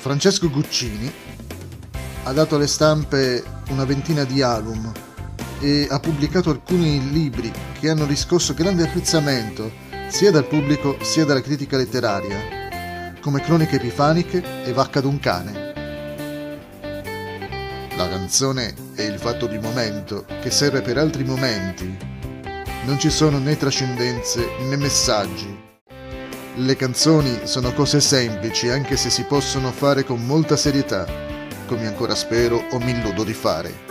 Francesco Guccini ha dato alle stampe una ventina di album e ha pubblicato alcuni libri che hanno riscosso grande apprezzamento sia dal pubblico sia dalla critica letteraria, come Croniche Epifaniche e Vacca d'un cane. La canzone è il fatto di momento che serve per altri momenti. Non ci sono né trascendenze né messaggi. Le canzoni sono cose semplici anche se si possono fare con molta serietà, come ancora spero o mi illudo di fare.